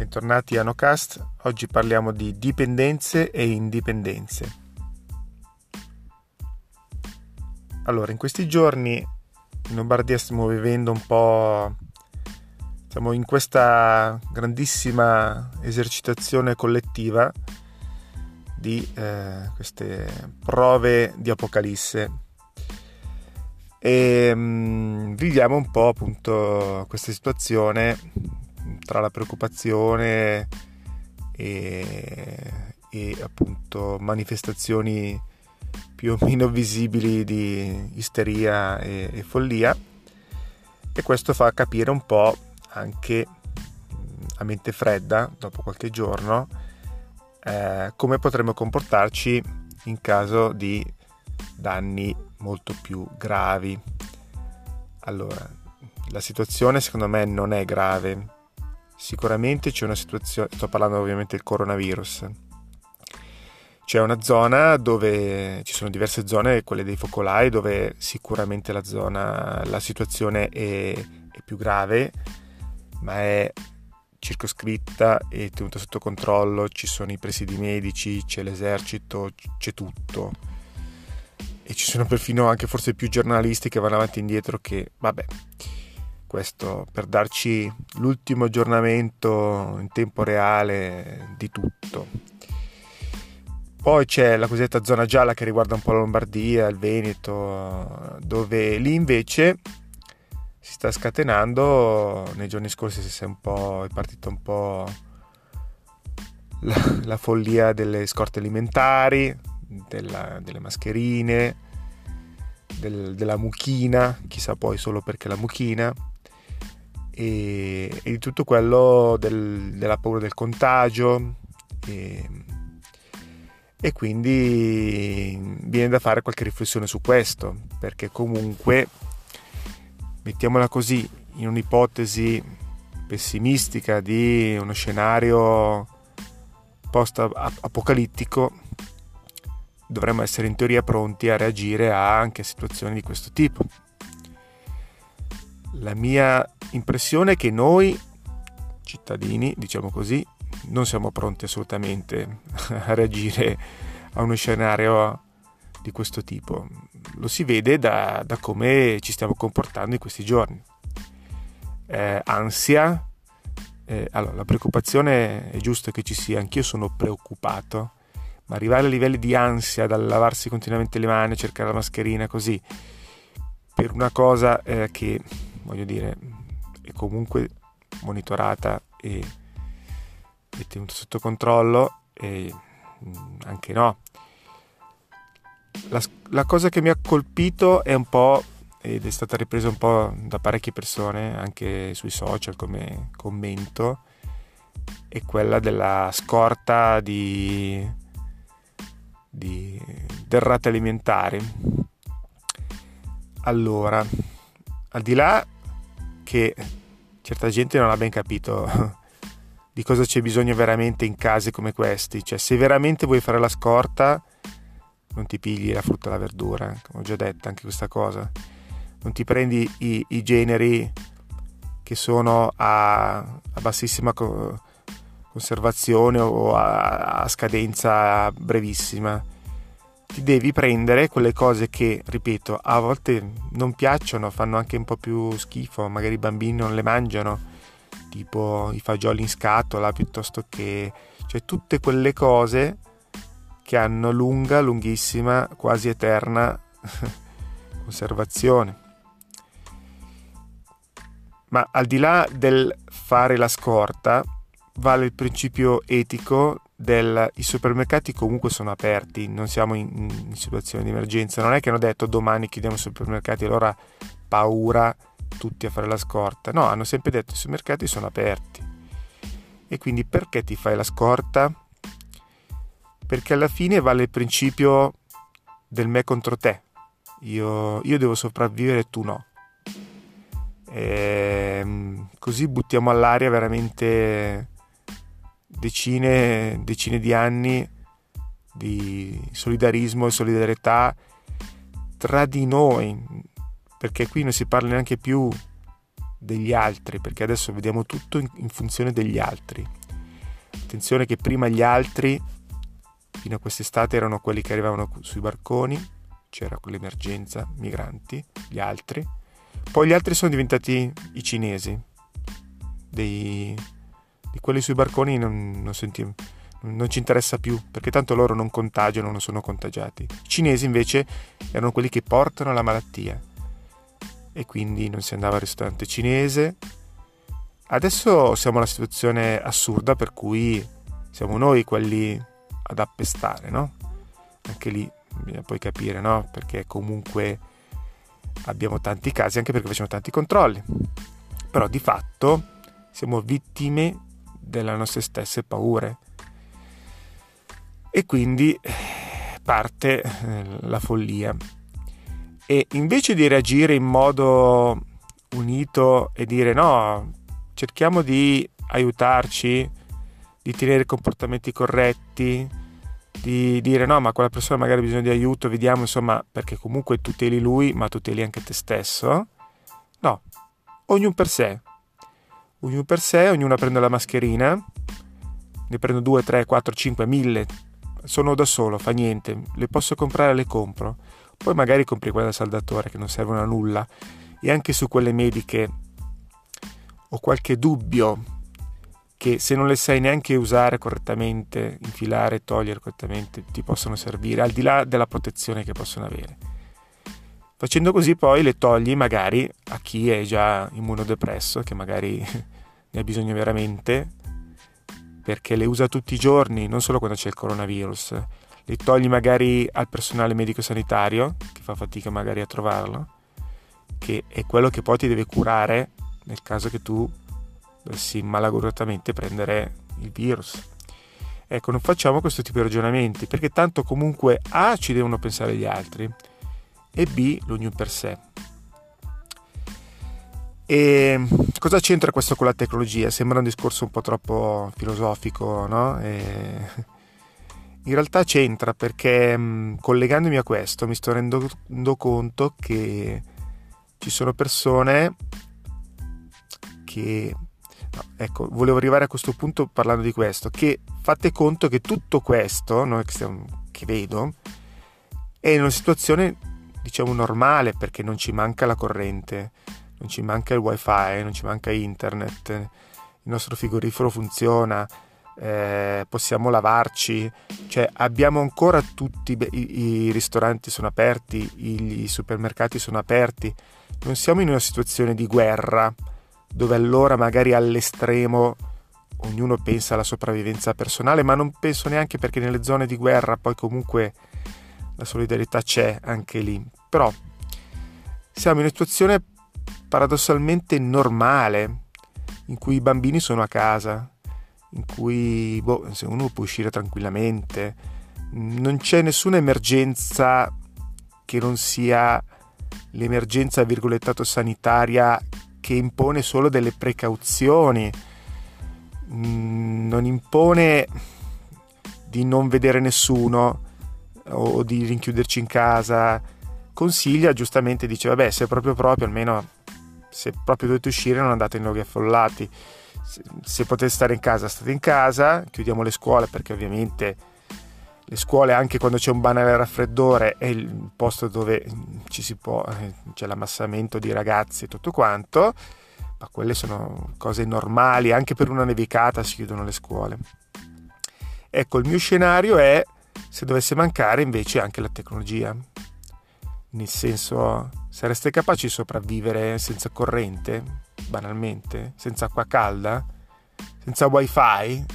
bentornati a NoCast. Oggi parliamo di dipendenze e indipendenze. Allora, in questi giorni in Lombardia stiamo vivendo un po' siamo in questa grandissima esercitazione collettiva di eh, queste prove di apocalisse e mm, viviamo un po' appunto questa situazione tra la preoccupazione e, e appunto manifestazioni più o meno visibili di isteria e, e follia e questo fa capire un po' anche a mente fredda dopo qualche giorno eh, come potremmo comportarci in caso di danni molto più gravi. Allora, la situazione secondo me non è grave, sicuramente c'è una situazione, sto parlando ovviamente del coronavirus, c'è una zona dove ci sono diverse zone, quelle dei focolai, dove sicuramente la zona, la situazione è, è più grave, ma è circoscritta e tenuta sotto controllo, ci sono i presidi medici, c'è l'esercito, c'è tutto. E ci sono perfino anche forse più giornalisti che vanno avanti e indietro che, vabbè, questo per darci l'ultimo aggiornamento in tempo reale di tutto. Poi c'è la cosiddetta zona gialla che riguarda un po' la Lombardia, il Veneto, dove lì invece si sta scatenando, nei giorni scorsi si è, è partita un po' la, la follia delle scorte alimentari, della, delle mascherine, del, della mucchina, chissà poi solo perché la mucchina, e, e di tutto quello del, della paura del contagio. E, e quindi viene da fare qualche riflessione su questo perché comunque mettiamola così in un'ipotesi pessimistica di uno scenario post apocalittico dovremmo essere in teoria pronti a reagire anche a situazioni di questo tipo la mia impressione è che noi cittadini, diciamo così, non siamo pronti assolutamente a reagire a uno scenario di questo tipo. Lo si vede da, da come ci stiamo comportando in questi giorni. Eh, ansia, eh, allora la preoccupazione è giusto che ci sia, anch'io sono preoccupato, ma arrivare a livelli di ansia dal lavarsi continuamente le mani, cercare la mascherina così, per una cosa eh, che voglio dire, è comunque monitorata e, e tenuta sotto controllo e mm, anche no. La, la, cosa che mi ha colpito è un po', ed è stata ripresa un po' da parecchie persone, anche sui social come commento, è quella della scorta di, di derrate alimentari. Allora, al di là che certa gente non ha ben capito di cosa c'è bisogno veramente in casi come questi, cioè se veramente vuoi fare la scorta non ti pigli la frutta e la verdura, come ho già detto anche questa cosa, non ti prendi i, i generi che sono a, a bassissima conservazione o a, a scadenza brevissima ti devi prendere quelle cose che, ripeto, a volte non piacciono, fanno anche un po' più schifo, magari i bambini non le mangiano, tipo i fagioli in scatola piuttosto che... cioè tutte quelle cose che hanno lunga, lunghissima, quasi eterna conservazione. Ma al di là del fare la scorta, vale il principio etico del, i supermercati comunque sono aperti, non siamo in, in, situazione di emergenza, non è che hanno detto domani chiudiamo i supermercati, allora paura tutti a fare la scorta, no, hanno sempre detto i supermercati sono aperti. E quindi perché ti fai la scorta? Perché alla fine vale il principio del me contro te, io, io devo sopravvivere, tu no. E, ehm, così buttiamo all'aria veramente decine, decine di anni di solidarismo e solidarietà tra di noi, perché qui non si parla neanche più degli altri, perché adesso vediamo tutto in, funzione degli altri. Attenzione che prima gli altri, fino a quest'estate, erano quelli che arrivavano sui barconi, c'era quell'emergenza, migranti, gli altri. Poi gli altri sono diventati i cinesi, dei, di quelli sui barconi non, non, sentiamo, non ci interessa più, perché tanto loro non contagiano, non sono contagiati. I cinesi invece erano quelli che portano la malattia e quindi non si andava al ristorante cinese. Adesso siamo in una situazione assurda per cui siamo noi quelli ad appestare, no? Anche lì bisogna poi capire, no? Perché comunque abbiamo tanti casi, anche perché facciamo tanti controlli. Però di fatto siamo vittime delle nostre stesse paure. E quindi parte eh, la follia. E invece di reagire in modo unito e dire no, cerchiamo di aiutarci, di tenere comportamenti corretti, di dire no, ma quella persona magari ha bisogno di aiuto, vediamo insomma, perché comunque tuteli lui, ma tuteli anche te stesso. No, ognuno per sé. Ognuno per sé, ognuno prende la mascherina, ne prendo 2, 3, 4, 5, 1000, sono da solo, fa niente, le posso comprare, le compro. Poi magari compri quella da saldatore che non servono a nulla. E anche su quelle mediche ho qualche dubbio che se non le sai neanche usare correttamente, infilare togliere correttamente, ti possono servire, al di là della protezione che possono avere. Facendo così poi le togli magari a chi è già immunodepresso, che magari ne ha bisogno veramente, perché le usa tutti i giorni, non solo quando c'è il coronavirus. Le togli magari al personale medico-sanitario, che fa fatica magari a trovarlo, che è quello che poi ti deve curare nel caso che tu dovessi malauguratamente prendere il virus. Ecco, non facciamo questo tipo di ragionamenti, perché tanto comunque A ci devono pensare gli altri e B l'ognuno per sé. E cosa c'entra questo con la tecnologia? Sembra un discorso un po' troppo filosofico, no? E in realtà c'entra perché collegandomi a questo mi sto rendendo conto che ci sono persone che No, ecco, volevo arrivare a questo punto parlando di questo, che fate conto che tutto questo no, che vedo è in una situazione diciamo normale perché non ci manca la corrente, non ci manca il wifi, non ci manca internet, il nostro frigorifero funziona, eh, possiamo lavarci, cioè abbiamo ancora tutti i, i ristoranti sono aperti, i, i supermercati sono aperti, non siamo in una situazione di guerra dove allora magari all'estremo ognuno pensa alla sopravvivenza personale, ma non penso neanche perché nelle zone di guerra poi comunque la solidarietà c'è anche lì. Però siamo in una situazione paradossalmente normale, in cui i bambini sono a casa, in cui boh, uno può uscire tranquillamente, non c'è nessuna emergenza che non sia l'emergenza virgolettato sanitaria che impone solo delle precauzioni, mm, non impone di non vedere nessuno o di rinchiuderci in casa, consiglia giustamente, dice vabbè se è proprio proprio almeno se proprio dovete uscire non andate in luoghi affollati, se, se potete stare in casa state in casa, chiudiamo le scuole perché ovviamente le scuole anche quando c'è un banale raffreddore è il posto dove ci si può, eh, c'è l'ammassamento di ragazzi e tutto quanto, ma quelle sono cose normali, anche per una nevicata si chiudono le scuole. Ecco, il mio scenario è se dovesse mancare invece anche la tecnologia, nel senso sareste capaci di sopravvivere senza corrente, banalmente, senza acqua calda, senza wifi, la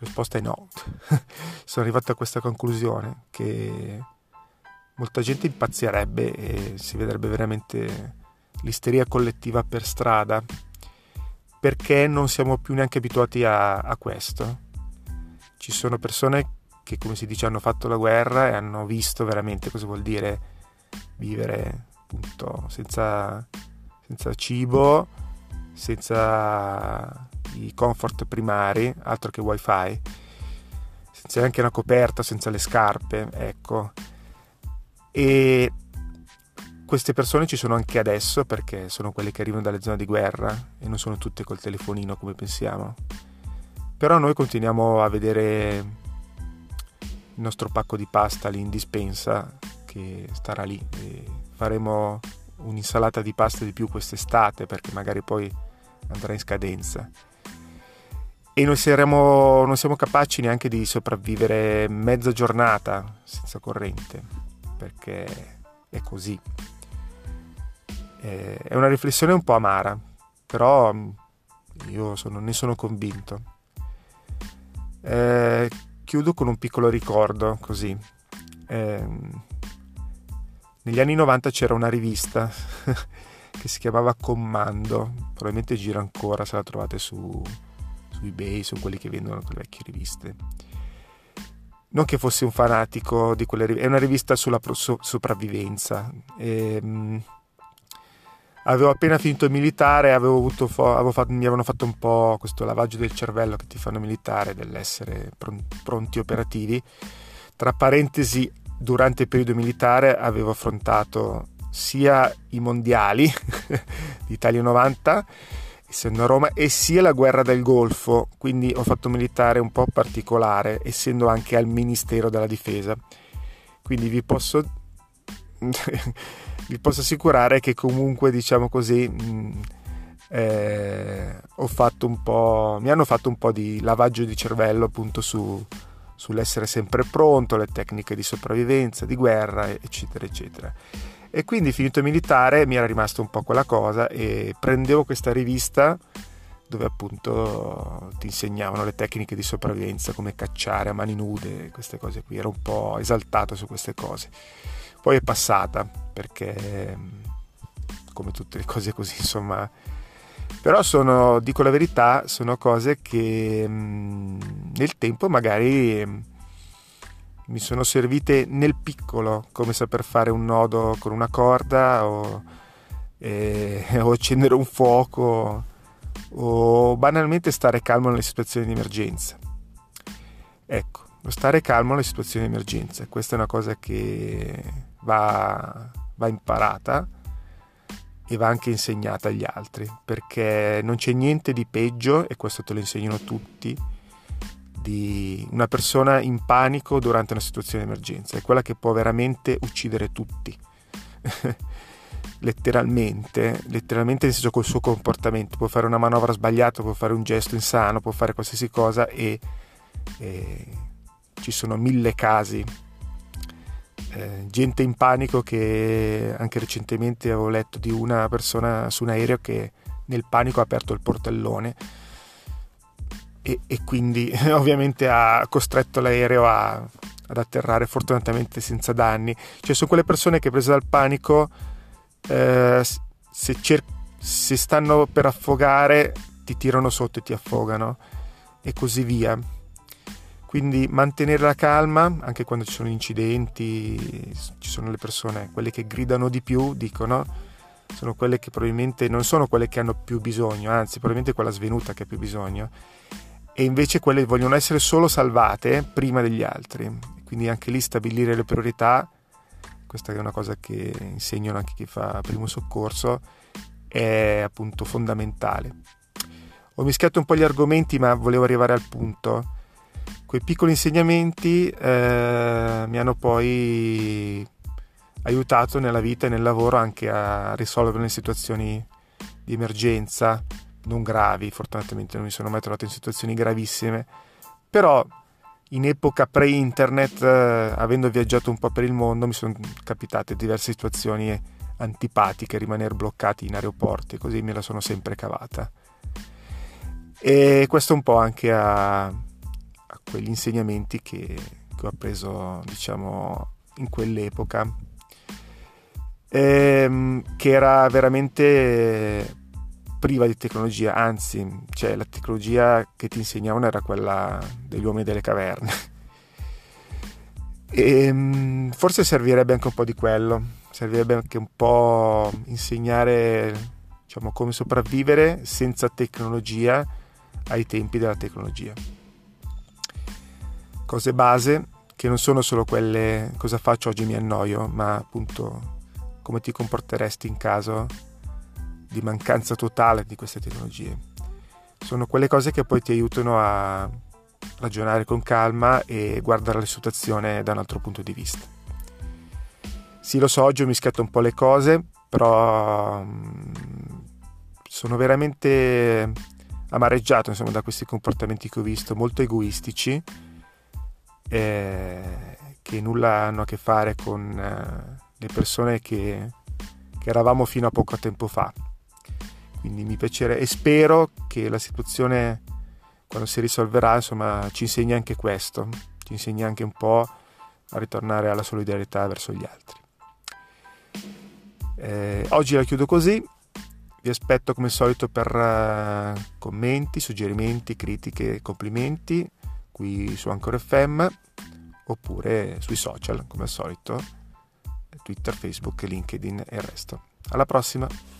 risposta è no. Sono arrivato a questa conclusione che molta gente impazzirebbe e si vedrebbe veramente l'isteria collettiva per strada perché non siamo più neanche abituati a, a questo. Ci sono persone che, come si dice, hanno fatto la guerra e hanno visto veramente cosa vuol dire vivere appunto senza, senza cibo, senza i comfort primari, altro che wifi, senza neanche una coperta, senza le scarpe, ecco. E queste persone ci sono anche adesso perché sono quelle che arrivano dalle zone di guerra e non sono tutte col telefonino come pensiamo. però noi continuiamo a vedere il nostro pacco di pasta lì in dispensa che starà lì. E faremo un'insalata di pasta di più quest'estate perché magari poi andrà in scadenza. E non, saremo, non siamo capaci neanche di sopravvivere mezza giornata senza corrente perché è così. È una riflessione un po' amara però io sono, ne sono convinto. Eh, chiudo con un piccolo ricordo così. Eh, negli anni 90 c'era una rivista che si chiamava Commando, probabilmente gira ancora se la trovate su, su eBay, su quelli che vendono quelle vecchie riviste. Non che fossi un fanatico di quelle riviste, è una rivista sulla so- sopravvivenza. E, mh, avevo appena finito il militare, avevo fo- avevo fatto, mi avevano fatto un po' questo lavaggio del cervello che ti fanno militare, dell'essere pron- pronti operativi. Tra parentesi, durante il periodo militare avevo affrontato sia i mondiali d'Italia 90 essendo a Roma e sia la guerra del Golfo. Quindi ho fatto militare un po' particolare essendo anche al Ministero della Difesa. Quindi vi posso vi posso assicurare che comunque diciamo così mh, eh, ho fatto un po' mi hanno fatto un po' di lavaggio di cervello appunto su sull'essere sempre pronto, le tecniche di sopravvivenza, di guerra, eccetera, eccetera. E quindi finito il militare mi era rimasta un po' quella cosa e prendevo questa rivista dove appunto ti insegnavano le tecniche di sopravvivenza, come cacciare a mani nude, queste cose qui, ero un po' esaltato su queste cose. Poi è passata perché come tutte le cose così, insomma, però sono, dico la verità, sono cose che mh, nel tempo magari mh, mi sono servite nel piccolo, come saper fare un nodo con una corda o, eh, o accendere un fuoco o banalmente stare calmo nelle situazioni di emergenza. Ecco, stare calmo nelle situazioni di emergenza, questa è una cosa che va, va imparata e va anche insegnata agli altri, perché non c'è niente di peggio, e questo te lo insegnano tutti, di una persona in panico durante una situazione di emergenza, è quella che può veramente uccidere tutti. letteralmente, letteralmente nel senso col suo comportamento, può fare una manovra sbagliata, può fare un gesto insano, può fare qualsiasi cosa e, e ci sono mille casi eh, gente in panico che anche recentemente avevo letto di una persona su un aereo che nel panico ha aperto il portellone e, e quindi ovviamente ha costretto l'aereo a, ad atterrare fortunatamente senza danni. Cioè sono quelle persone che prese dal panico eh, se, cer- se stanno per affogare ti tirano sotto e ti affogano. E così via. Quindi mantenere la calma anche quando ci sono incidenti, ci sono le persone, quelle che gridano di più, dicono, sono quelle che probabilmente non sono quelle che hanno più bisogno, anzi probabilmente quella svenuta che ha più bisogno, e invece quelle vogliono essere solo salvate prima degli altri. Quindi anche lì stabilire le priorità, questa è una cosa che insegnano anche chi fa primo soccorso, è appunto fondamentale. Ho mischiato un po' gli argomenti ma volevo arrivare al punto quei piccoli insegnamenti eh, mi hanno poi aiutato nella vita e nel lavoro anche a risolvere le situazioni di emergenza non gravi, fortunatamente non mi sono mai trovato in situazioni gravissime, però in epoca pre-internet, eh, avendo viaggiato un po' per il mondo, mi sono capitate diverse situazioni antipatiche, rimanere bloccati in aeroporti, così me la sono sempre cavata. E questo un po' anche a quegli insegnamenti che, che ho appreso diciamo in quell'epoca ehm, che era veramente priva di tecnologia anzi cioè la tecnologia che ti insegnavano era quella degli uomini delle caverne. E ehm, forse servirebbe anche un po' di quello servirebbe anche un po' insegnare diciamo come sopravvivere senza tecnologia ai tempi della tecnologia. Cose base che non sono solo quelle cosa faccio oggi mi annoio, ma appunto come ti comporteresti in caso di mancanza totale di queste tecnologie. sono quelle cose che poi ti aiutano a ragionare con calma e guardare la situazione da un altro punto di vista. Sì, lo so, oggi ho mischiato un po' le cose, però mm, sono veramente amareggiato insomma, da questi comportamenti che ho visto, molto egoistici, eh, che nulla hanno a che fare con eh, le persone che, che eravamo fino a poco tempo fa. Quindi mi piacerebbe e spero che la situazione quando si risolverà insomma ci insegni anche questo, ci insegni anche un po' a ritornare alla solidarietà verso gli altri. Eh, oggi la chiudo così, vi aspetto come al solito per uh, commenti, suggerimenti, critiche, complimenti qui su Anchor FM oppure sui social come al solito, Twitter, Facebook, LinkedIn e il resto. Alla prossima!